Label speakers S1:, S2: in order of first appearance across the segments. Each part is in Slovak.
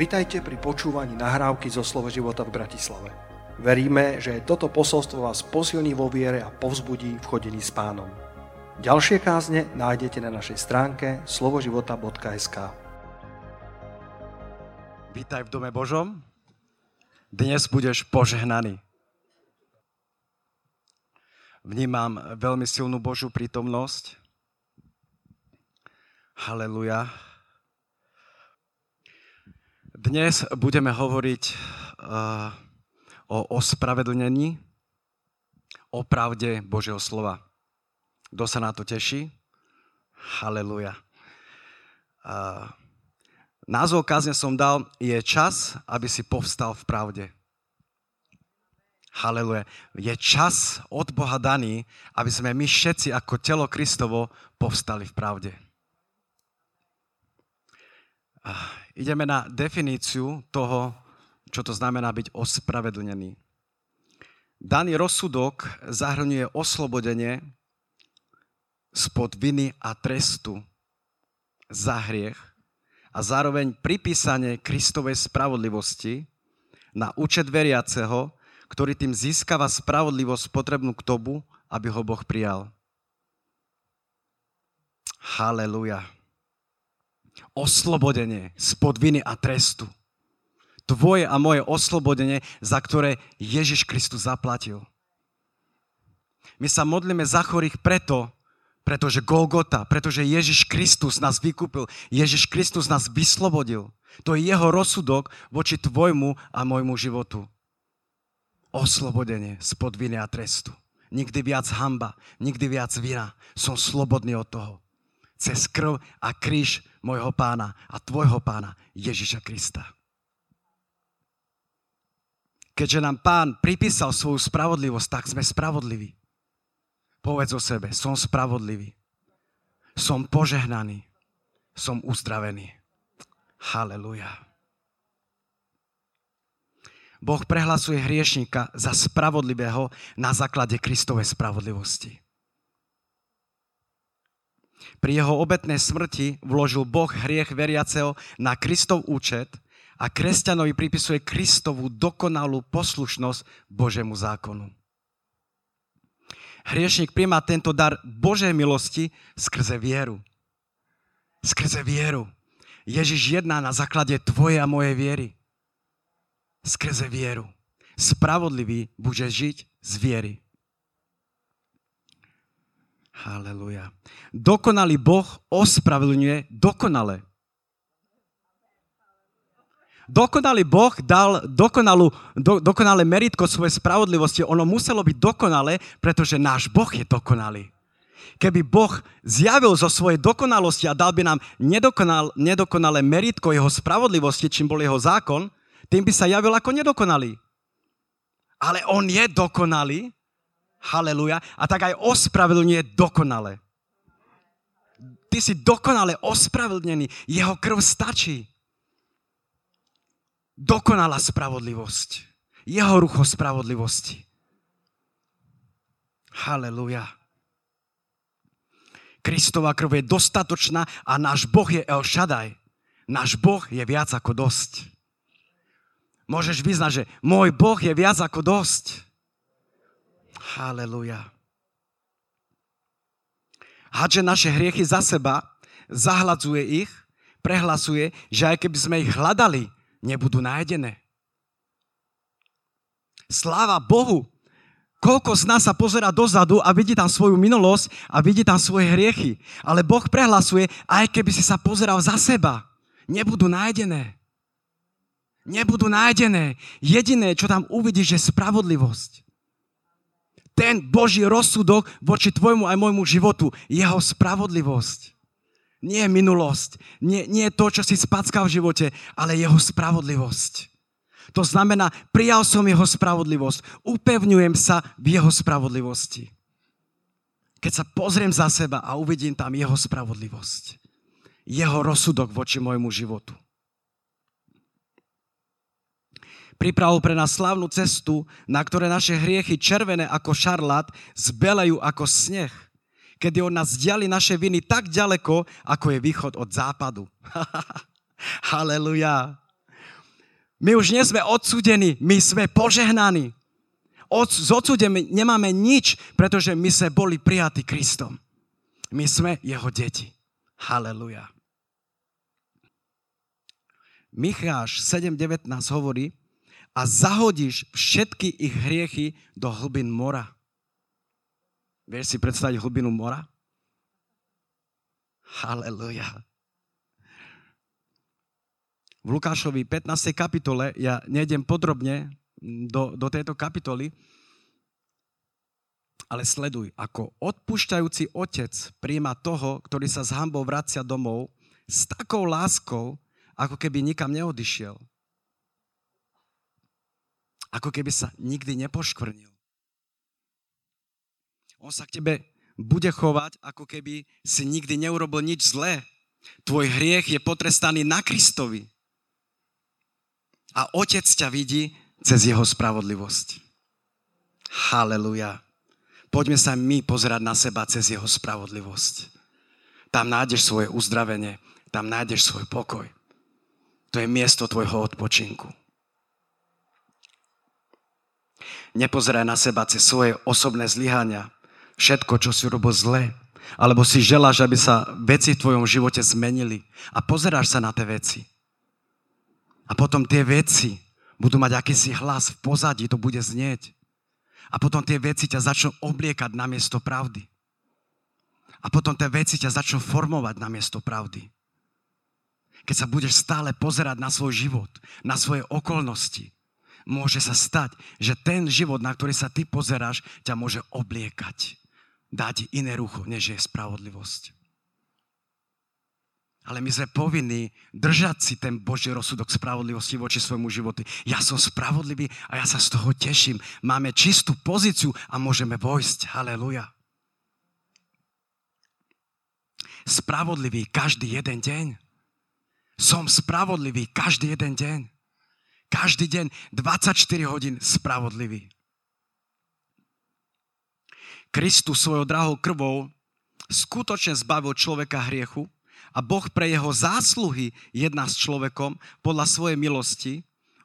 S1: Vitajte pri počúvaní nahrávky zo Slovo života v Bratislave. Veríme, že toto posolstvo vás posilní vo viere a povzbudí v chodení s pánom. Ďalšie kázne nájdete na našej stránke slovoživota.sk
S2: Vítaj v dome Božom. Dnes budeš požehnaný. Vnímam veľmi silnú Božú prítomnosť. Haleluja. Dnes budeme hovoriť uh, o ospravedlnení, o pravde Božieho slova. Kto sa na to teší? Haleluja. Uh, názov kázne som dal, je čas, aby si povstal v pravde. Haleluja. Je čas od Boha daný, aby sme my všetci ako telo Kristovo povstali v pravde. Ideme na definíciu toho, čo to znamená byť ospravedlnený. Daný rozsudok zahrňuje oslobodenie spod viny a trestu za hriech a zároveň pripísanie Kristovej spravodlivosti na účet veriaceho, ktorý tým získava spravodlivosť potrebnú k tomu, aby ho Boh prijal. Haleluja oslobodenie spod viny a trestu. Tvoje a moje oslobodenie, za ktoré Ježiš Kristus zaplatil. My sa modlíme za chorých preto, pretože Golgota, pretože Ježiš Kristus nás vykúpil, Ježiš Kristus nás vyslobodil. To je jeho rozsudok voči tvojmu a môjmu životu. Oslobodenie spod viny a trestu. Nikdy viac hamba, nikdy viac vina. Som slobodný od toho cez krv a kríž môjho pána a tvojho pána Ježiša Krista. Keďže nám pán pripísal svoju spravodlivosť, tak sme spravodliví. Povedz o sebe, som spravodlivý. Som požehnaný. Som uzdravený. Haleluja. Boh prehlasuje hriešníka za spravodlivého na základe Kristovej spravodlivosti. Pri jeho obetnej smrti vložil Boh hriech veriaceho na Kristov účet a kresťanovi pripisuje Kristovú dokonalú poslušnosť Božemu zákonu. Hriešnik príjma tento dar Božej milosti skrze vieru. Skrze vieru. Ježiš jedná na základe tvojej a mojej viery. Skrze vieru. Spravodlivý bude žiť z viery. Haleluja. Dokonalý Boh ospravedlňuje dokonale. Dokonalý Boh dal dokonalú, do, dokonalé meritko svojej spravodlivosti. Ono muselo byť dokonalé, pretože náš Boh je dokonalý. Keby Boh zjavil zo svojej dokonalosti a dal by nám nedokonal, nedokonalé meritko jeho spravodlivosti, čím bol jeho zákon, tým by sa javil ako nedokonalý. Ale on je dokonalý Haleluja. A tak aj ospravedlňuje dokonale. Ty si dokonale ospravedlnený. Jeho krv stačí. Dokonalá spravodlivosť. Jeho rucho spravodlivosti. Haleluja. Kristova krv je dostatočná a náš Boh je El Shaddai. Náš Boh je viac ako dosť. Môžeš vyznať, že môj Boh je viac ako dosť. Haleluja. Hadže naše hriechy za seba, zahladzuje ich, prehlasuje, že aj keby sme ich hľadali, nebudú nájdené. Sláva Bohu, Koľko z nás sa pozera dozadu a vidí tam svoju minulosť a vidí tam svoje hriechy. Ale Boh prehlasuje, aj keby si sa pozeral za seba, nebudú nájdené. Nebudú nájdené. Jediné, čo tam uvidíš, je spravodlivosť ten Boží rozsudok voči tvojmu aj môjmu životu, jeho spravodlivosť. Nie minulosť, nie, nie to, čo si spackal v živote, ale jeho spravodlivosť. To znamená, prijal som jeho spravodlivosť, upevňujem sa v jeho spravodlivosti. Keď sa pozriem za seba a uvidím tam jeho spravodlivosť, jeho rozsudok voči môjmu životu pripravil pre nás slavnú cestu, na ktoré naše hriechy červené ako šarlát zbelejú ako sneh, kedy od nás diali naše viny tak ďaleko, ako je východ od západu. Haleluja. My už nie sme odsudení, my sme požehnaní. Od, z odsudení nemáme nič, pretože my sme boli prijatí Kristom. My sme jeho deti. Haleluja. Micháš 7.19 hovorí, a zahodíš všetky ich hriechy do hlbin mora. Vieš si predstaviť hlbinu mora? Haleluja. V Lukášovi 15. kapitole, ja nejdem podrobne do, do tejto kapitoly, ale sleduj, ako odpúšťajúci otec príjma toho, ktorý sa s hambou vracia domov, s takou láskou, ako keby nikam neodišiel. Ako keby sa nikdy nepoškvrnil. On sa k tebe bude chovať, ako keby si nikdy neurobil nič zlé. Tvoj hriech je potrestaný na Kristovi. A Otec ťa vidí cez jeho spravodlivosť. Haleluja. Poďme sa my pozerať na seba cez jeho spravodlivosť. Tam nájdeš svoje uzdravenie, tam nájdeš svoj pokoj. To je miesto tvojho odpočinku. Nepozeraj na seba cez svoje osobné zlyhania, všetko, čo si robil zle, alebo si želáš, aby sa veci v tvojom živote zmenili a pozeráš sa na tie veci. A potom tie veci budú mať akýsi hlas v pozadí, to bude znieť. A potom tie veci ťa začnú obliekať na miesto pravdy. A potom tie veci ťa začnú formovať na miesto pravdy. Keď sa budeš stále pozerať na svoj život, na svoje okolnosti, môže sa stať, že ten život, na ktorý sa ty pozeráš, ťa môže obliekať. Dať iné rucho, než je spravodlivosť. Ale my sme povinní držať si ten Boží rozsudok spravodlivosti voči svojmu životu. Ja som spravodlivý a ja sa z toho teším. Máme čistú pozíciu a môžeme vojsť. Haleluja. Spravodlivý každý jeden deň. Som spravodlivý každý jeden deň. Každý deň 24 hodín spravodlivý. Kristus svojou drahou krvou skutočne zbavil človeka hriechu a Boh pre jeho zásluhy jedná s človekom podľa svojej milosti,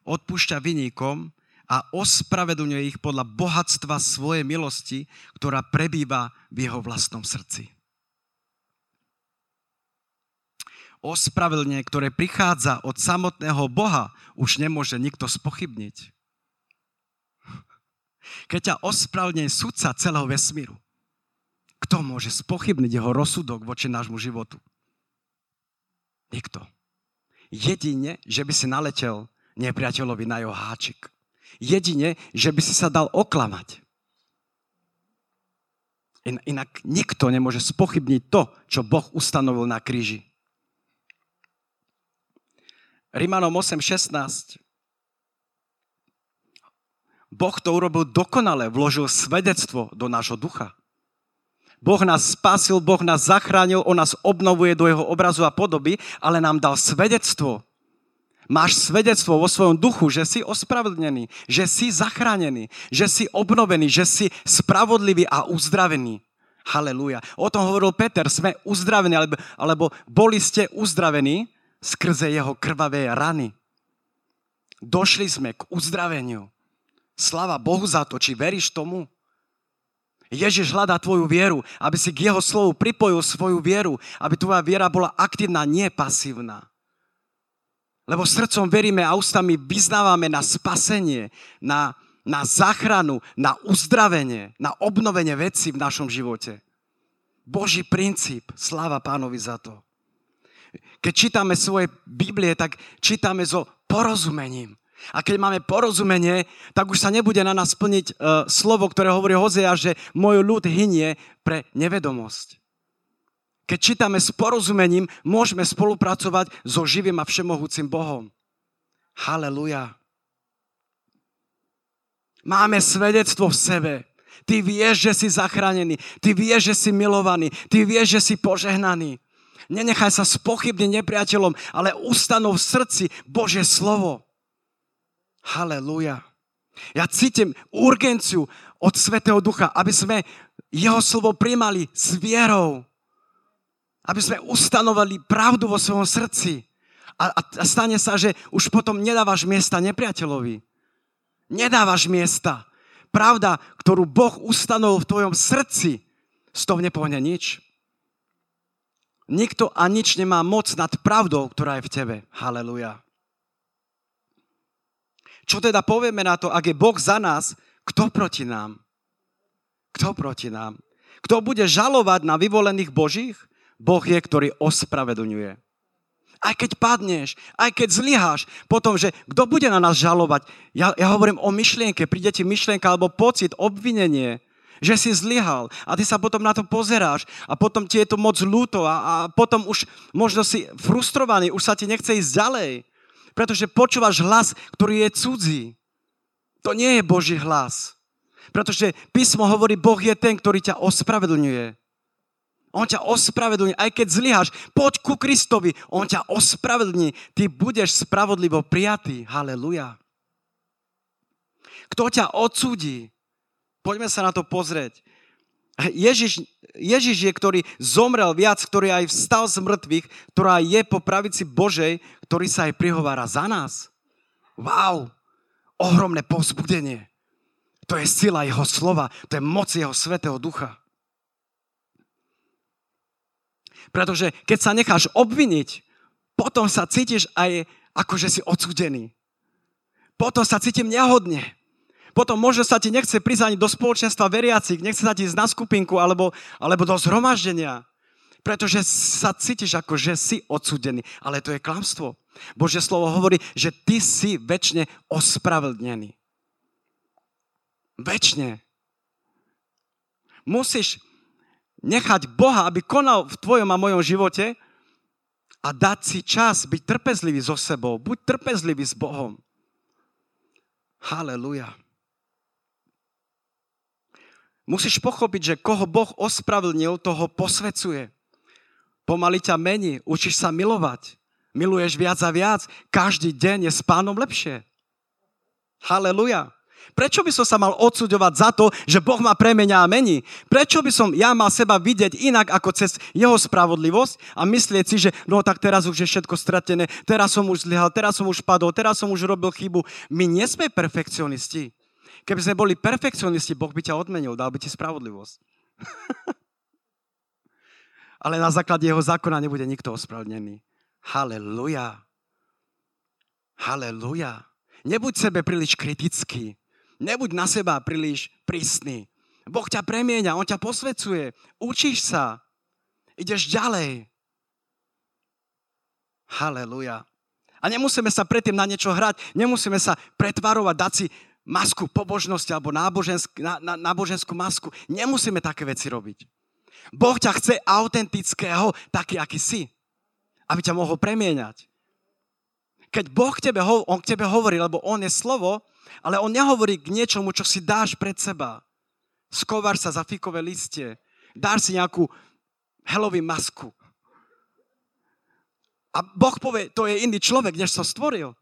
S2: odpúšťa vyníkom a ospravedlňuje ich podľa bohatstva svojej milosti, ktorá prebýva v jeho vlastnom srdci. Ospravedlnenie, ktoré prichádza od samotného Boha, už nemôže nikto spochybniť. Keď ťa ospravedlňuje sudca celého vesmíru, kto môže spochybniť jeho rozsudok voči nášmu životu? Nikto. Jedine, že by si naletel nepriateľovi na jeho háčik. Jedine, že by si sa dal oklamať. Inak nikto nemôže spochybniť to, čo Boh ustanovil na kríži. Rímanom 8.16. Boh to urobil dokonale, vložil svedectvo do nášho ducha. Boh nás spasil, Boh nás zachránil, On nás obnovuje do Jeho obrazu a podoby, ale nám dal svedectvo. Máš svedectvo vo svojom duchu, že si ospravedlnený, že si zachránený, že si obnovený, že si spravodlivý a uzdravený. Halelúja. O tom hovoril Peter, sme uzdravení, alebo, alebo boli ste uzdravení skrze jeho krvavé rany. Došli sme k uzdraveniu. Slava Bohu za to, či veríš tomu. Ježiš hľadá tvoju vieru, aby si k jeho slovu pripojil svoju vieru, aby tvoja viera bola aktívna, nie pasívna. Lebo srdcom veríme a ústami vyznávame na spasenie, na, na záchranu, na uzdravenie, na obnovenie veci v našom živote. Boží princíp, sláva pánovi za to. Keď čítame svoje Biblie, tak čítame so porozumením. A keď máme porozumenie, tak už sa nebude na nás splniť uh, slovo, ktoré hovorí Hozea, že môj ľud hynie pre nevedomosť. Keď čítame s porozumením, môžeme spolupracovať so živým a všemohúcim Bohom. Haleluja. Máme svedectvo v sebe. Ty vieš, že si zachránený. Ty vieš, že si milovaný. Ty vieš, že si požehnaný. Nenechaj sa spochybniť nepriateľom, ale ustanov v srdci Božie slovo. Halelúja. Ja cítim urgenciu od Svetého Ducha, aby sme jeho slovo primali s vierou. Aby sme ustanovali pravdu vo svojom srdci. A, a, a stane sa, že už potom nedávaš miesta nepriateľovi. Nedávaš miesta. Pravda, ktorú Boh ustanovil v tvojom srdci, z toho nepohne nič. Nikto a nič nemá moc nad pravdou, ktorá je v tebe. Haleluja. Čo teda povieme na to, ak je Boh za nás, kto proti nám? Kto proti nám? Kto bude žalovať na vyvolených Božích? Boh je, ktorý ospravedlňuje. Aj keď padneš, aj keď zlyháš, potom, že kto bude na nás žalovať? Ja, ja hovorím o myšlienke, príde ti myšlienka alebo pocit, obvinenie, že si zlyhal a ty sa potom na to pozeráš a potom ti je to moc ľúto a, a potom už možno si frustrovaný, už sa ti nechce ísť ďalej, pretože počúvaš hlas, ktorý je cudzí. To nie je Boží hlas. Pretože písmo hovorí, Boh je ten, ktorý ťa ospravedlňuje. On ťa ospravedlní, aj keď zlyháš. Poď ku Kristovi, On ťa ospravedlní. Ty budeš spravodlivo prijatý. Haleluja. Kto ťa odsúdi? Poďme sa na to pozrieť. Ježiš, Ježiš je, ktorý zomrel viac, ktorý aj vstal z mŕtvych, ktorá je po pravici Božej, ktorý sa aj prihovára za nás. Wow, ohromné povzbudenie. To je sila jeho slova, to je moc jeho svetého ducha. Pretože keď sa necháš obviniť, potom sa cítiš aj ako, že si odsudený. Potom sa cítim nehodne. Potom možno sa ti nechce prísť do spoločenstva veriacich, nechce sa ti ísť na skupinku alebo, alebo do zhromaždenia. Pretože sa cítiš ako, že si odsudený. Ale to je klamstvo. Bože slovo hovorí, že ty si väčšine ospravedlnený. Väčšine. Musíš nechať Boha, aby konal v tvojom a mojom živote a dať si čas byť trpezlivý so sebou. Buď trpezlivý s Bohom. Haleluja. Musíš pochopiť, že koho Boh ospravedlnil, toho posvecuje. Pomaly ťa mení, učíš sa milovať. Miluješ viac a viac. Každý deň je s pánom lepšie. Haleluja. Prečo by som sa mal odsudovať za to, že Boh ma premenia a mení? Prečo by som ja mal seba vidieť inak ako cez jeho spravodlivosť a myslieť si, že no tak teraz už je všetko stratené, teraz som už zlyhal, teraz som už padol, teraz som už robil chybu. My nie sme perfekcionisti. Keby sme boli perfekcionisti, Boh by ťa odmenil, dal by ti spravodlivosť. Ale na základe jeho zákona nebude nikto ospravedlnený. Haleluja. Haleluja. Nebuď sebe príliš kritický. Nebuď na seba príliš prísny. Boh ťa premieňa, On ťa posvecuje. Učíš sa. Ideš ďalej. Haleluja. A nemusíme sa predtým na niečo hrať, nemusíme sa pretvarovať, dať si masku pobožnosti alebo nábožensk, na, na, náboženskú masku. Nemusíme také veci robiť. Boh ťa chce autentického, taký, aký si. Aby ťa mohol premieňať. Keď Boh k tebe, on k tebe hovorí, lebo On je slovo, ale on nehovorí k niečomu, čo si dáš pred seba. Skovar sa za fikové listie. Dáš si nejakú helový masku. A Boh povie, to je iný človek, než som stvoril.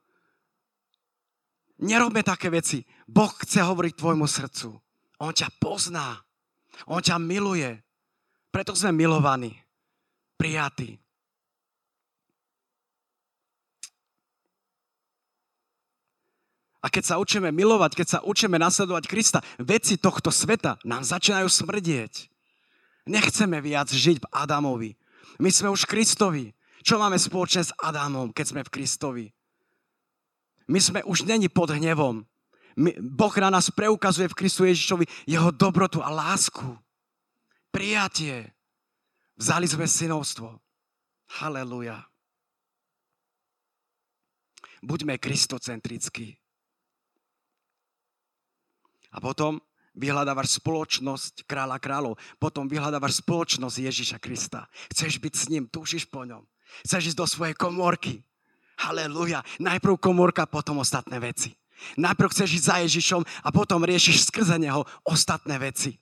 S2: Nerobme také veci. Boh chce hovoriť tvojmu srdcu. On ťa pozná. On ťa miluje. Preto sme milovaní. Prijatí. A keď sa učíme milovať, keď sa učíme nasledovať Krista, veci tohto sveta nám začínajú smrdieť. Nechceme viac žiť v Adamovi. My sme už Kristovi. Čo máme spoločné s Adamom, keď sme v Kristovi? My sme už není pod hnevom. My, boh na nás preukazuje v Kristu Ježišovi jeho dobrotu a lásku. Prijatie. Vzali sme synovstvo. Haleluja. Buďme kristocentrickí. A potom vyhľadávaš spoločnosť kráľa kráľov. Potom vyhľadávaš spoločnosť Ježiša Krista. Chceš byť s ním, túžiš po ňom. Chceš ísť do svojej komórky. Halelúja. Najprv komórka, potom ostatné veci. Najprv chceš ísť za Ježišom a potom riešiš skrze neho ostatné veci.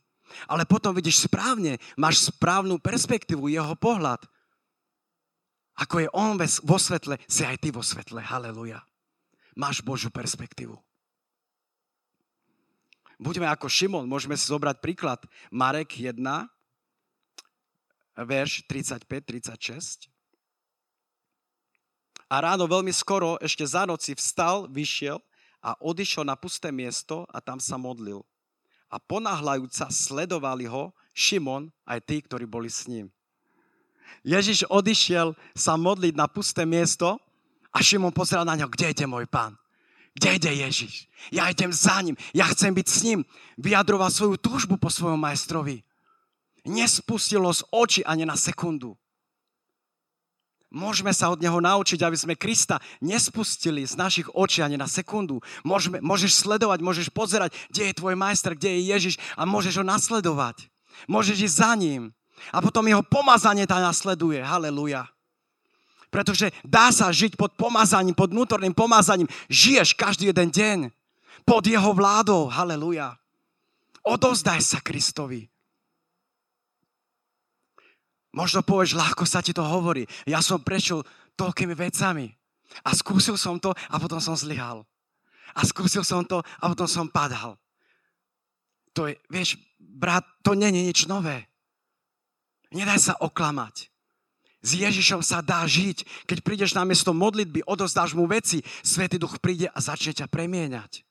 S2: Ale potom vidíš správne, máš správnu perspektívu, jeho pohľad. Ako je on vo svetle, si aj ty vo svetle. Haleluja. Máš Božú perspektívu. Buďme ako Šimon, môžeme si zobrať príklad. Marek 1, verš 35-36. A ráno veľmi skoro, ešte za noci, vstal, vyšiel a odišiel na pusté miesto a tam sa modlil. A ponáhľajúca sledovali ho Šimon aj tí, ktorí boli s ním. Ježiš odišiel sa modliť na pusté miesto a Šimon pozeral na ňo, kde ide môj pán? Kde ide Ježiš? Ja idem za ním, ja chcem byť s ním. Vyjadroval svoju túžbu po svojom majstrovi. Nespustilo z oči ani na sekundu. Môžeme sa od Neho naučiť, aby sme Krista nespustili z našich očí ani na sekundu. Môžeme, môžeš sledovať, môžeš pozerať, kde je tvoj majster, kde je Ježiš a môžeš ho nasledovať. Môžeš ísť za ním. A potom jeho pomazanie ťa nasleduje. Haleluja. Pretože dá sa žiť pod pomazaním, pod vnútorným pomazaním. Žiješ každý jeden deň pod jeho vládou. Haleluja. Odozdaj sa Kristovi. Možno povieš, ľahko sa ti to hovorí. Ja som prešiel toľkými vecami. A skúsil som to a potom som zlyhal. A skúsil som to a potom som padal. To je, vieš, brat, to je nič nové. Nedaj sa oklamať. S Ježišom sa dá žiť. Keď prídeš na miesto modlitby, odozdáš mu veci, Svetý Duch príde a začne ťa premieňať.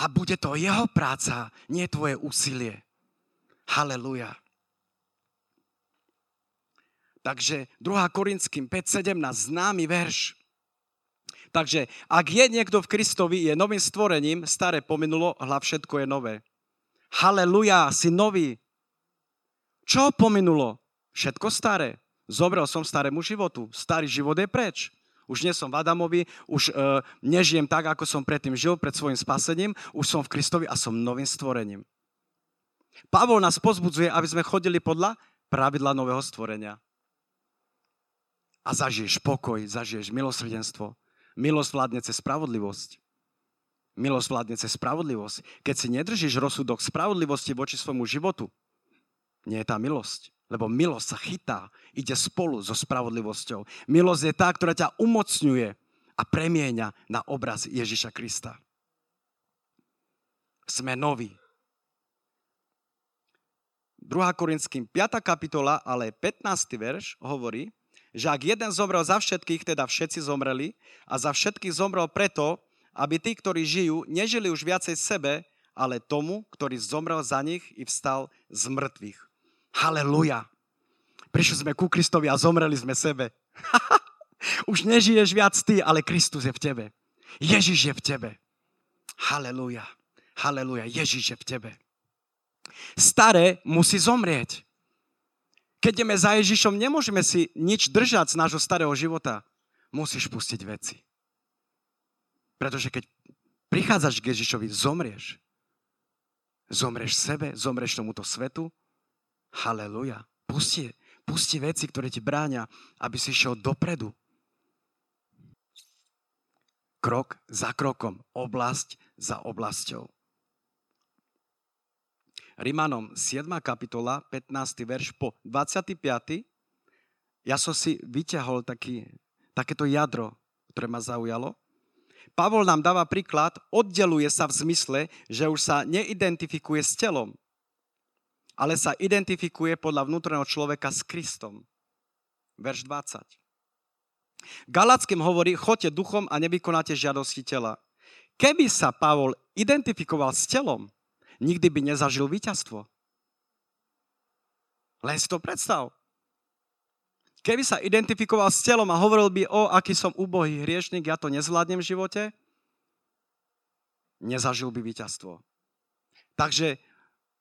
S2: A bude to jeho práca, nie tvoje úsilie. Haleluja. Takže 2. Korinským 5.17, známy verš. Takže ak je niekto v Kristovi, je novým stvorením, staré pominulo, hľa všetko je nové. Haleluja, si nový. Čo pominulo? Všetko staré. Zobral som starému životu. Starý život je preč. Už nie som v Adamovi, už e, nežijem tak, ako som predtým žil, pred svojim spasením. Už som v Kristovi a som novým stvorením. Pavol nás pozbudzuje, aby sme chodili podľa pravidla nového stvorenia a zažiješ pokoj, zažiješ milosrdenstvo. Milosť vládne cez spravodlivosť. Milosť vládne cez spravodlivosť. Keď si nedržíš rozsudok spravodlivosti voči svojmu životu, nie je tá milosť. Lebo milosť sa chytá, ide spolu so spravodlivosťou. Milosť je tá, ktorá ťa umocňuje a premieňa na obraz Ježiša Krista. Sme noví. 2. Korinským 5. kapitola, ale 15. verš hovorí, že ak jeden zomrel za všetkých, teda všetci zomreli, a za všetkých zomrel preto, aby tí, ktorí žijú, nežili už viacej sebe, ale tomu, ktorý zomrel za nich i vstal z mŕtvych. Haleluja. Prišli sme ku Kristovi a zomreli sme sebe. už nežiješ viac ty, ale Kristus je v tebe. Ježiš je v tebe. Haleluja. Haleluja. Ježiš je v tebe. Staré musí zomrieť. Keď ideme za Ježišom, nemôžeme si nič držať z nášho starého života. Musíš pustiť veci. Pretože keď prichádzaš k Ježišovi, zomrieš. Zomrieš sebe, zomrieš tomuto svetu. Haleluja. Pusti, pusti veci, ktoré ti bráňa, aby si šiel dopredu. Krok za krokom, oblasť za oblasťou. Rimanom 7. kapitola, 15. verš po 25. Ja som si vyťahol taký, takéto jadro, ktoré ma zaujalo. Pavol nám dáva príklad, oddeluje sa v zmysle, že už sa neidentifikuje s telom, ale sa identifikuje podľa vnútorného človeka s Kristom. Verš 20. Galackým hovorí, choďte duchom a nevykonáte žiadosti tela. Keby sa Pavol identifikoval s telom, nikdy by nezažil víťazstvo. Len si to predstav. Keby sa identifikoval s telom a hovoril by, o, aký som ubohý hriešnik, ja to nezvládnem v živote, nezažil by víťazstvo. Takže,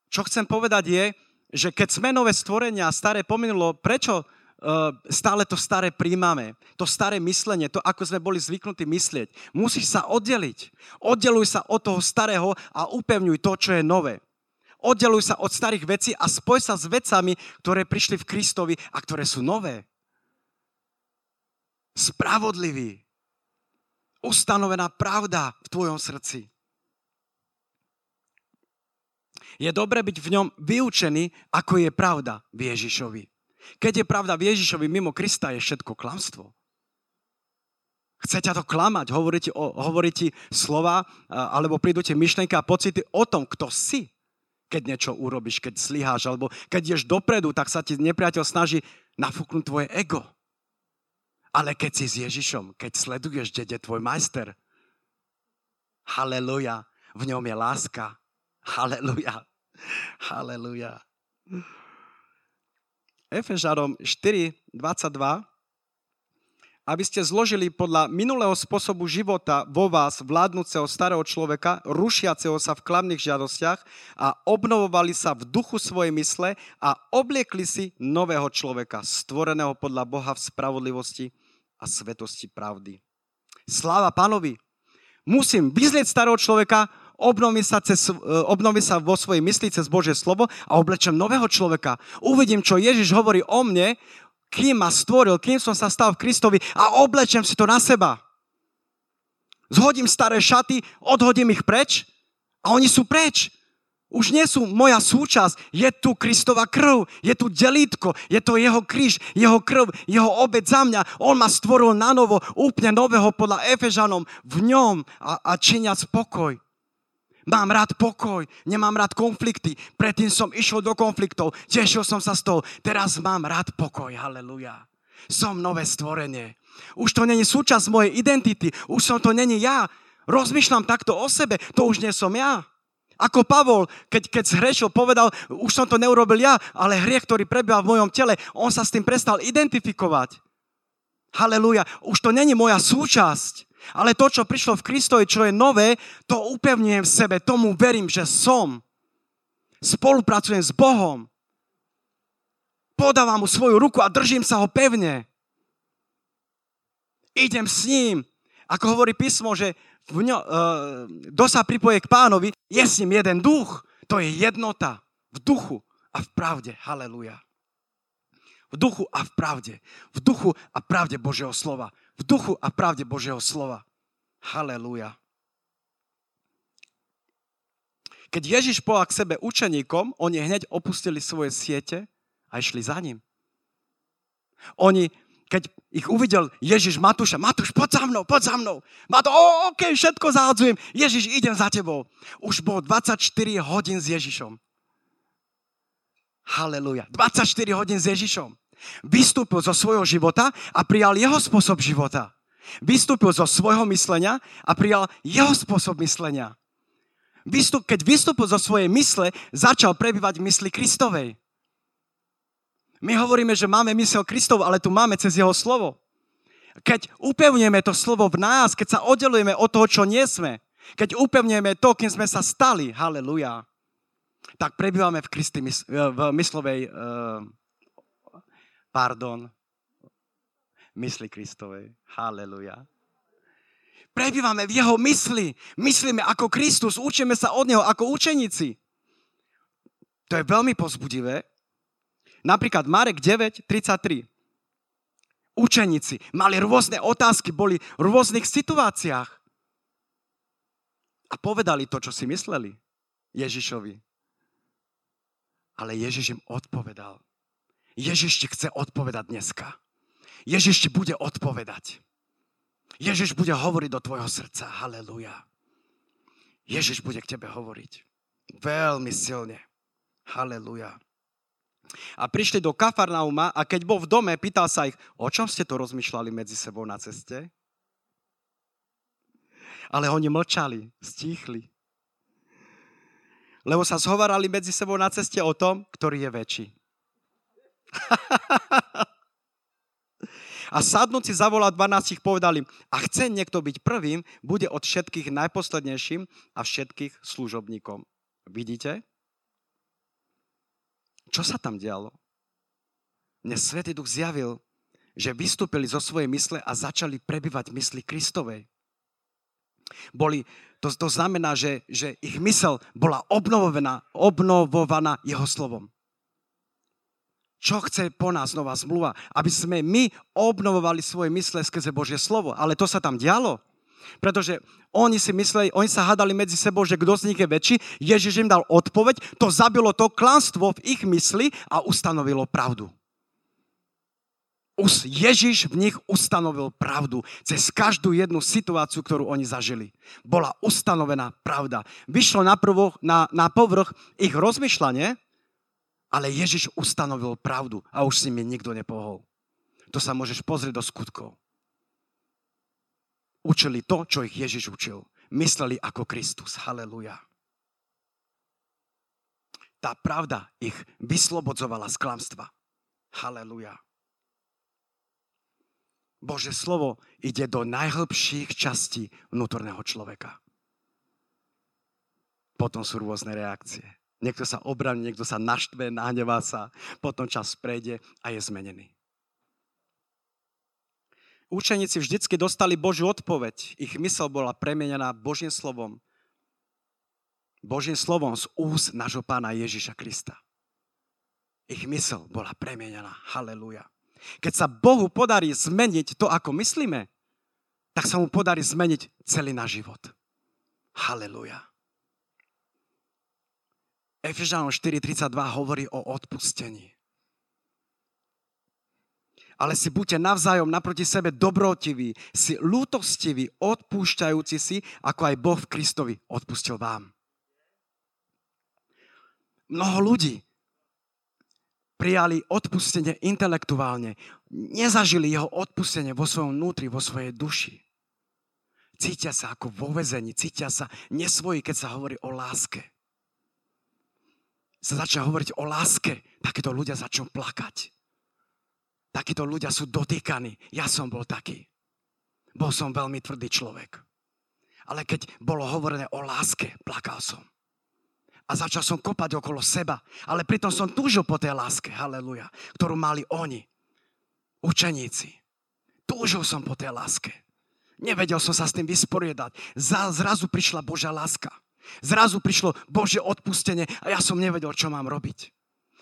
S2: čo chcem povedať je, že keď sme nové stvorenia staré pominulo, prečo stále to staré príjmame. To staré myslenie, to ako sme boli zvyknutí myslieť. Musíš sa oddeliť. Oddeluj sa od toho starého a upevňuj to, čo je nové. Oddeluj sa od starých vecí a spoj sa s vecami, ktoré prišli v Kristovi a ktoré sú nové. Spravodlivý. Ustanovená pravda v tvojom srdci. Je dobre byť v ňom vyučený, ako je pravda v Ježišovi. Keď je pravda v Ježišovi, mimo Krista je všetko klamstvo. Chce ťa to klamať, hovorí ti, hovorí ti slova, alebo prídu ti myšlenky a pocity o tom, kto si, keď niečo urobíš, keď slyháš, alebo keď ideš dopredu, tak sa ti nepriateľ snaží nafúknuť tvoje ego. Ale keď si s Ježišom, keď sleduješ, kde je tvoj majster, haleluja, v ňom je láska. Haleluja. Haleluja. Efežarom 4, 22 aby ste zložili podľa minulého spôsobu života vo vás vládnúceho starého človeka, rušiaceho sa v klamných žiadostiach a obnovovali sa v duchu svojej mysle a obliekli si nového človeka, stvoreného podľa Boha v spravodlivosti a svetosti pravdy. Sláva pánovi! Musím vyzlieť starého človeka, obnoviť sa, cez, e, obnoviť sa vo svojej mysli cez Božie slovo a oblečem nového človeka. Uvidím, čo Ježiš hovorí o mne, kým ma stvoril, kým som sa stal v Kristovi a oblečem si to na seba. Zhodím staré šaty, odhodím ich preč a oni sú preč. Už nie sú moja súčasť. Je tu Kristova krv, je tu delítko, je to jeho kríž, jeho krv, jeho obed za mňa. On ma stvoril na novo, úplne nového podľa Efežanom v ňom a, a činia spokoj. Mám rád pokoj, nemám rád konflikty. Predtým som išiel do konfliktov, tešil som sa z toho. Teraz mám rád pokoj, haleluja. Som nové stvorenie. Už to není súčasť mojej identity, už som to není ja. Rozmýšľam takto o sebe, to už nie som ja. Ako Pavol, keď, keď zhrešil, povedal, už som to neurobil ja, ale hriech, ktorý prebýva v mojom tele, on sa s tým prestal identifikovať. Haleluja, už to není moja súčasť. Ale to, čo prišlo v Kristovi, čo je nové, to upevňujem v sebe, tomu verím, že som. Spolupracujem s Bohom. Podávam mu svoju ruku a držím sa ho pevne. Idem s ním. Ako hovorí písmo, že v ňo, kto sa pripoje k pánovi, je s ním jeden duch. To je jednota v duchu a v pravde. Haleluja. V duchu a v pravde. V duchu a pravde Božieho slova v duchu a pravde Božieho slova. Halelúja. Keď Ježiš povedal k sebe učeníkom, oni hneď opustili svoje siete a išli za ním. Oni, keď ich uvidel Ježiš Matúša, Matúš, poď za mnou, poď za mnou. Matúš, o, ok, všetko zahadzujem. Ježiš, idem za tebou. Už bol 24 hodín s Ježišom. Halelúja. 24 hodín s Ježišom. Vystúpil zo svojho života a prijal jeho spôsob života. Vystúpil zo svojho myslenia a prijal jeho spôsob myslenia. Vystup, keď vystúpil zo svojej mysle, začal prebývať v mysli Kristovej. My hovoríme, že máme mysel Kristov, ale tu máme cez jeho slovo. Keď upevňujeme to slovo v nás, keď sa oddelujeme od toho, čo nie sme, keď upevňujeme to, kým sme sa stali, haleluja, tak prebývame v, Kristi, v myslovej uh, pardon, mysli Kristovej. Haleluja. Prebývame v jeho mysli. Myslíme ako Kristus, učíme sa od neho ako učeníci. To je veľmi pozbudivé. Napríklad Marek 9, 33. Učeníci mali rôzne otázky, boli v rôznych situáciách. A povedali to, čo si mysleli Ježišovi. Ale Ježiš im odpovedal. Ježiš ti chce odpovedať dneska. Ježiš ti bude odpovedať. Ježiš bude hovoriť do tvojho srdca. Haleluja. Ježiš bude k tebe hovoriť. Veľmi silne. Haleluja. A prišli do Kafarnauma a keď bol v dome, pýtal sa ich, o čom ste to rozmýšľali medzi sebou na ceste? Ale oni mlčali, stíchli. Lebo sa zhovarali medzi sebou na ceste o tom, ktorý je väčší. A sadnúci zavolal 12, povedali, a chce niekto byť prvým, bude od všetkých najposlednejším a všetkých služobníkom. Vidíte? Čo sa tam dialo? Mne Svetý Duch zjavil, že vystúpili zo svojej mysle a začali prebývať mysli Kristovej. Boli, to, to znamená, že, že ich mysel bola obnovovaná, obnovovaná jeho slovom. Čo chce po nás nová zmluva? Aby sme my obnovovali svoje mysle skrze Božie slovo. Ale to sa tam dialo. Pretože oni si mysleli, oni sa hádali medzi sebou, že kto z nich je väčší. Ježiš im dal odpoveď, to zabilo to klanstvo v ich mysli a ustanovilo pravdu. Ježiš v nich ustanovil pravdu cez každú jednu situáciu, ktorú oni zažili. Bola ustanovená pravda. Vyšlo na, prvo, na, na povrch ich rozmýšľanie, ale Ježiš ustanovil pravdu a už si mi nikto nepohol. To sa môžeš pozrieť do skutkov. učili to, čo ich Ježiš učil. Mysleli ako Kristus. Haleluja. Tá pravda ich vyslobodzovala z klamstva. Haleluja. Bože slovo ide do najhlbších častí vnútorného človeka. Potom sú rôzne reakcie. Niekto sa obraní, niekto sa naštve, nahnevá sa, potom čas prejde a je zmenený. Učeníci vždycky dostali Božiu odpoveď. Ich mysel bola premenená Božím slovom. Božím slovom z úst nášho pána Ježiša Krista. Ich mysel bola premenená. Halelujá. Keď sa Bohu podarí zmeniť to, ako myslíme, tak sa mu podarí zmeniť celý náš život. Halelujá. Efežanom 4.32 hovorí o odpustení. Ale si buďte navzájom naproti sebe dobrotiví, si lútostiví, odpúšťajúci si, ako aj Boh v Kristovi odpustil vám. Mnoho ľudí prijali odpustenie intelektuálne. Nezažili jeho odpustenie vo svojom vnútri, vo svojej duši. Cítia sa ako vo vezení, cítia sa nesvoji, keď sa hovorí o láske. Sa začne hovoriť o láske, takíto ľudia začnú plakať. Takíto ľudia sú dotýkaní. Ja som bol taký. Bol som veľmi tvrdý človek. Ale keď bolo hovorené o láske, plakal som a začal som kopať okolo seba. Ale pritom som túžil po tej láske, haleluja, ktorú mali oni, učeníci. Túžil som po tej láske. Nevedel som sa s tým vysporiadať. Zrazu prišla Božia láska. Zrazu prišlo Božie odpustenie a ja som nevedel, čo mám robiť.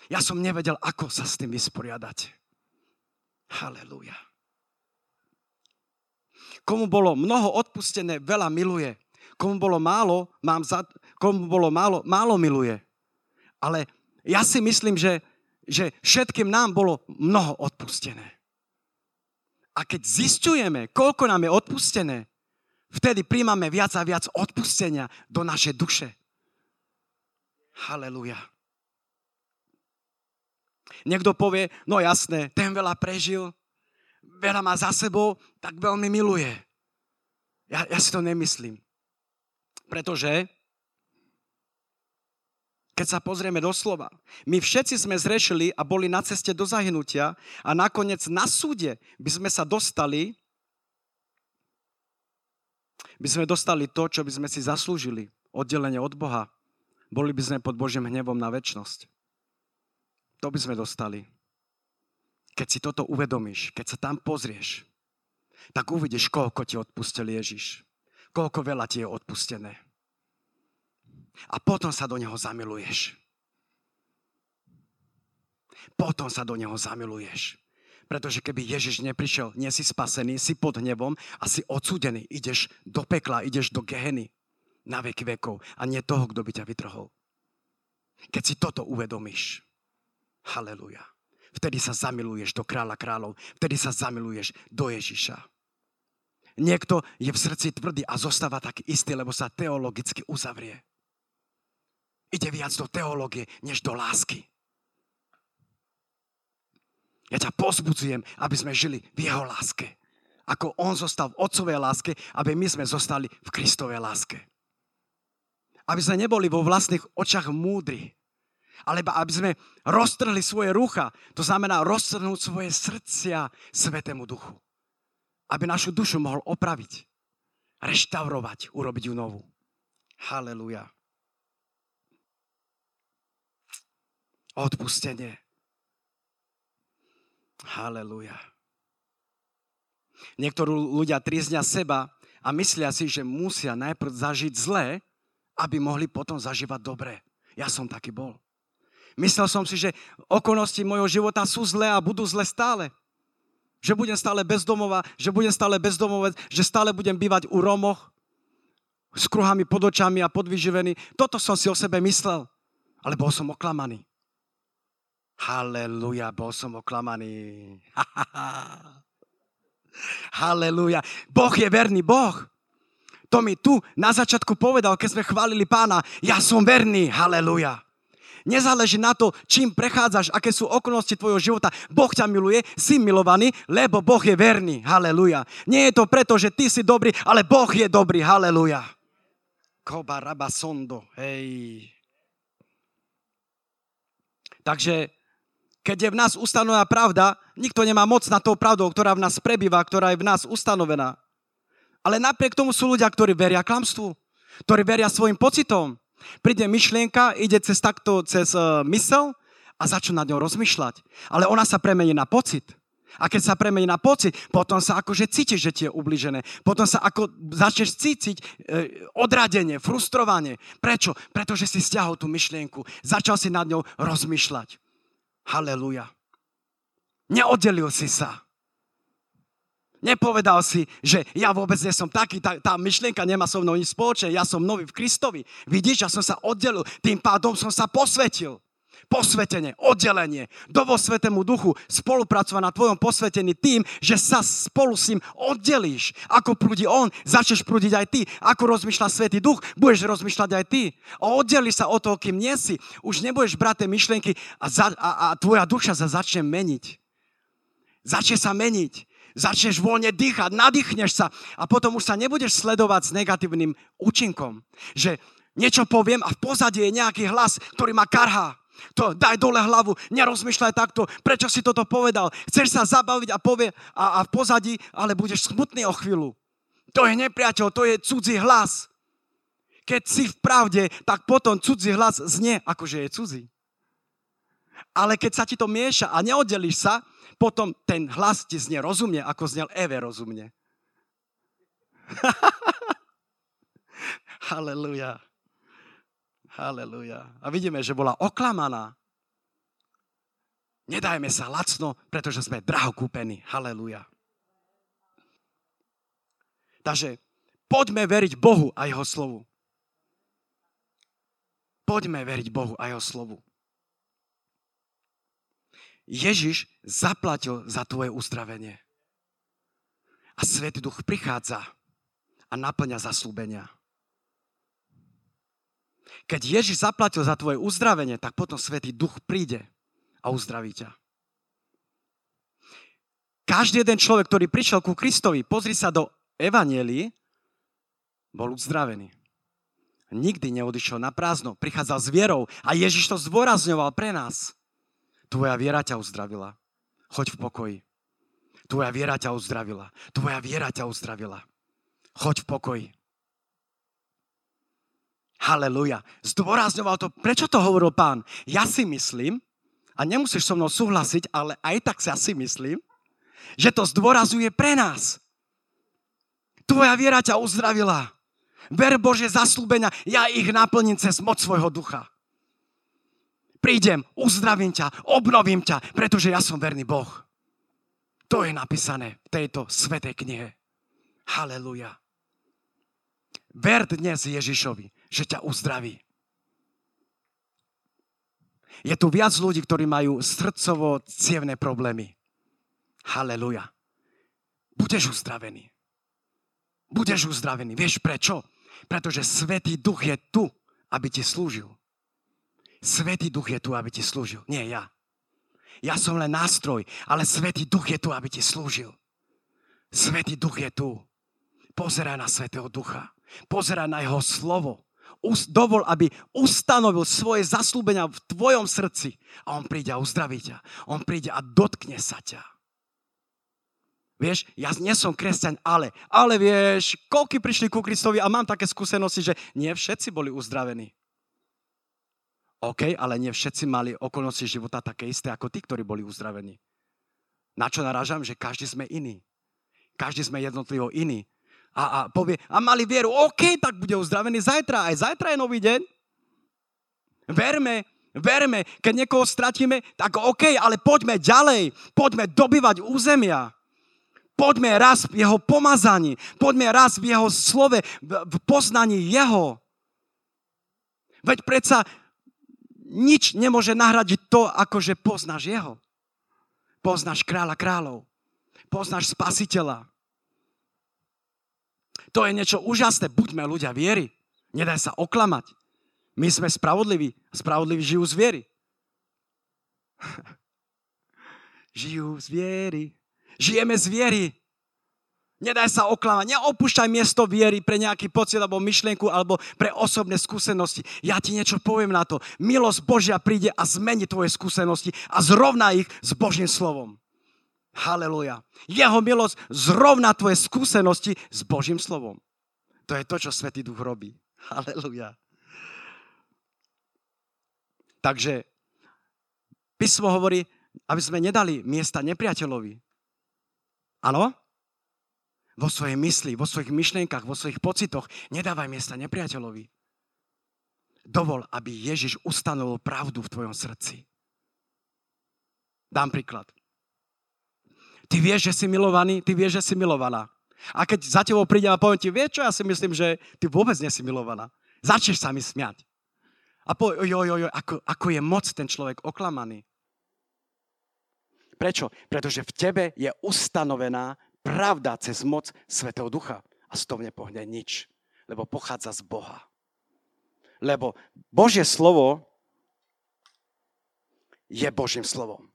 S2: Ja som nevedel, ako sa s tým vysporiadať. Halelúja. Komu bolo mnoho odpustené, veľa miluje. Komu bolo málo, mám za, komu bolo málo, málo miluje. Ale ja si myslím, že, že všetkým nám bolo mnoho odpustené. A keď zistujeme, koľko nám je odpustené, vtedy príjmame viac a viac odpustenia do našej duše. Halelujá. Niekto povie, no jasné, ten veľa prežil, veľa má za sebou, tak veľmi miluje. Ja, ja si to nemyslím. Pretože keď sa pozrieme do slova, my všetci sme zrešili a boli na ceste do zahynutia a nakoniec na súde by sme sa dostali, by sme dostali to, čo by sme si zaslúžili. Oddelenie od Boha. Boli by sme pod Božím hnevom na väčnosť. To by sme dostali. Keď si toto uvedomíš, keď sa tam pozrieš, tak uvidíš, koľko ti odpustil Ježiš koľko veľa ti je odpustené. A potom sa do neho zamiluješ. Potom sa do neho zamiluješ. Pretože keby Ježiš neprišiel, nie si spasený, si pod hnevom a si odsúdený. Ideš do pekla, ideš do geheny na veky vekov a nie toho, kto by ťa vytrhol. Keď si toto uvedomíš, haleluja, vtedy sa zamiluješ do kráľa kráľov, vtedy sa zamiluješ do Ježiša. Niekto je v srdci tvrdý a zostáva taký istý, lebo sa teologicky uzavrie. Ide viac do teológie, než do lásky. Ja ťa pozbudzujem, aby sme žili v jeho láske. Ako on zostal v otcovej láske, aby my sme zostali v Kristovej láske. Aby sme neboli vo vlastných očach múdri, alebo aby sme roztrhli svoje rucha, to znamená roztrhnúť svoje srdcia Svetému Duchu aby našu dušu mohol opraviť, reštaurovať, urobiť ju novú. Haleluja. Odpustenie. Haleluja. Niektorí ľudia triznia seba a myslia si, že musia najprv zažiť zlé, aby mohli potom zažívať dobré. Ja som taký bol. Myslel som si, že okolnosti mojho života sú zlé a budú zlé stále. Že budem stále bezdomová, že budem stále bezdomovec, že stále budem bývať u Romoch s kruhami pod očami a podvyživený. Toto som si o sebe myslel, ale bol som oklamaný. Halleluja, bol som oklamaný. Halleluja. Boh je verný Boh. To mi tu na začiatku povedal, keď sme chválili pána. Ja som verný. Halleluja. Nezáleží na to, čím prechádzaš, aké sú okolnosti tvojho života. Boh ťa miluje, si milovaný, lebo Boh je verný. Haleluja. Nie je to preto, že ty si dobrý, ale Boh je dobrý. Haleluja. Koba raba sondo. Hej. Takže keď je v nás ustanovená pravda, nikto nemá moc na tou pravdou, ktorá v nás prebýva, ktorá je v nás ustanovená. Ale napriek tomu sú ľudia, ktorí veria klamstvu, ktorí veria svojim pocitom. Príde myšlienka, ide cez takto, cez uh, mysel a začnú nad ňou rozmýšľať. Ale ona sa premení na pocit. A keď sa premení na pocit, potom sa akože cítiš, že ti je ubližené. Potom sa ako začneš cítiť e, odradenie, frustrovanie. Prečo? Pretože si stiahol tú myšlienku. Začal si nad ňou rozmýšľať. Haleluja. Neoddelil si sa. Nepovedal si, že ja vôbec nie som taký, tá, tá myšlienka nemá so mnou nič spoločné, ja som nový v Kristovi. Vidíš, ja som sa oddelil, tým pádom som sa posvetil posvetenie, oddelenie. Dovol Svetému Duchu spolupracovať na tvojom posvetení tým, že sa spolu s ním oddelíš. Ako prúdi on, začneš prúdiť aj ty. Ako rozmýšľa Svetý Duch, budeš rozmýšľať aj ty. A oddelíš sa od toho, kým nie si. Už nebudeš brať tie myšlienky a, za, a, a tvoja duša sa začne meniť. Začne sa meniť začneš voľne dýchať, nadýchneš sa a potom už sa nebudeš sledovať s negatívnym účinkom. Že niečo poviem a v pozadí je nejaký hlas, ktorý ma karhá. To daj dole hlavu, nerozmýšľaj takto, prečo si toto povedal. Chceš sa zabaviť a povie a, a v pozadí, ale budeš smutný o chvíľu. To je nepriateľ, to je cudzí hlas. Keď si v pravde, tak potom cudzí hlas znie, akože je cudzí. Ale keď sa ti to mieša a neoddelíš sa, potom ten hlas ti znie rozumne, ako znel Eve rozumne. Halleluja. Halleluja. A vidíme, že bola oklamaná. Nedajme sa lacno, pretože sme draho kúpení. Halleluja. Takže poďme veriť Bohu a Jeho slovu. Poďme veriť Bohu a Jeho slovu. Ježiš zaplatil za tvoje uzdravenie. A Svetý Duch prichádza a naplňa zaslúbenia. Keď Ježiš zaplatil za tvoje uzdravenie, tak potom Svetý Duch príde a uzdraví ťa. Každý jeden človek, ktorý prišiel ku Kristovi, pozri sa do Evanielii, bol uzdravený. Nikdy neodišiel na prázdno, prichádzal s vierou a Ježiš to zdôrazňoval pre nás. Tvoja viera ťa uzdravila. Choď v pokoji. Tvoja viera ťa uzdravila. Tvoja viera ťa uzdravila. Choď v pokoji. Haleluja. Zdôrazňoval to. Prečo to hovoril pán? Ja si myslím, a nemusíš so mnou súhlasiť, ale aj tak sa si myslím, že to zdôrazuje pre nás. Tvoja viera ťa uzdravila. Ver Bože zaslúbenia, ja ich naplním cez moc svojho ducha. Prídem, uzdravím ťa, obnovím ťa, pretože ja som verný Boh. To je napísané v tejto svetej knihe. Haleluja. Ver dnes Ježišovi že ťa uzdraví. Je tu viac ľudí, ktorí majú srdcovo cievné problémy. Haleluja. Budeš uzdravený. Budeš uzdravený. Vieš prečo? Pretože Svetý Duch je tu, aby ti slúžil. Svetý Duch je tu, aby ti slúžil. Nie ja. Ja som len nástroj, ale Svetý Duch je tu, aby ti slúžil. Svetý Duch je tu. Pozeraj na Svetého Ducha. Pozeraj na Jeho slovo dovol, aby ustanovil svoje zaslúbenia v tvojom srdci a on príde a uzdraví ťa. On príde a dotkne sa ťa. Vieš, ja nie som kresťan, ale, ale vieš, koľky prišli ku Kristovi a mám také skúsenosti, že nie všetci boli uzdravení. OK, ale nie všetci mali okolnosti života také isté ako tí, ktorí boli uzdravení. Na čo narážam? Že každý sme iný. Každý sme jednotlivo iný a, a povie, a mali vieru, OK, tak bude uzdravený zajtra, aj zajtra je nový deň. Verme, verme, keď niekoho stratíme, tak OK, ale poďme ďalej, poďme dobývať územia. Poďme raz v jeho pomazaní, poďme raz v jeho slove, v poznaní jeho. Veď predsa nič nemôže nahradiť to, ako že poznáš jeho. Poznáš kráľa kráľov. Poznáš spasiteľa. To je niečo úžasné. Buďme ľudia viery. Nedaj sa oklamať. My sme spravodliví. Spravodliví žijú z viery. žijú z viery. Žijeme z viery. Nedaj sa oklamať, neopúšťaj miesto viery pre nejaký pocit alebo myšlienku alebo pre osobné skúsenosti. Ja ti niečo poviem na to. Milosť Božia príde a zmení tvoje skúsenosti a zrovná ich s Božím slovom. Haleluja. Jeho milosť zrovna tvoje skúsenosti s Božím slovom. To je to, čo Svetý Duch robí. Haleluja. Takže písmo hovorí, aby sme nedali miesta nepriateľovi. Áno? vo svojej mysli, vo svojich myšlienkach, vo svojich pocitoch. Nedávaj miesta nepriateľovi. Dovol, aby Ježiš ustanovil pravdu v tvojom srdci. Dám príklad. Ty vieš, že si milovaný, ty vieš, že si milovaná. A keď za tebou prídem a poviem ti, vieš čo, ja si myslím, že ty vôbec nesi milovaná. Začneš sa mi smiať. A po, jo, jo, jo, ako, ako je moc ten človek oklamaný. Prečo? Pretože v tebe je ustanovená pravda cez moc Svetého Ducha. A z toho nepohne nič, lebo pochádza z Boha. Lebo Božie slovo je Božím slovom.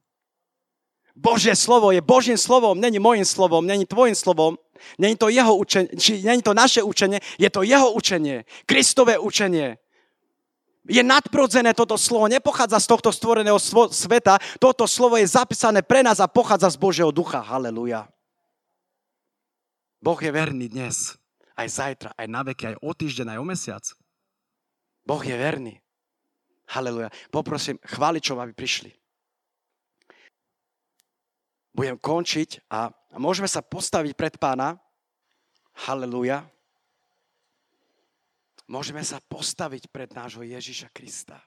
S2: Božie slovo je Božím slovom, není môjim slovom, není tvojim slovom, není to jeho učenie, či není to naše učenie, je to jeho učenie, Kristové učenie. Je nadprodzené toto slovo, nepochádza z tohto stvoreného sveta, toto slovo je zapísané pre nás a pochádza z Božieho ducha. Haleluja. Boh je verný dnes, aj zajtra, aj na veky, aj o týždeň, aj o mesiac. Boh je verný. Haleluja. Poprosím chváličov, aby prišli. Budem končiť a môžeme sa postaviť pred pána. Haleluja. Môžeme sa postaviť pred nášho Ježiša Krista.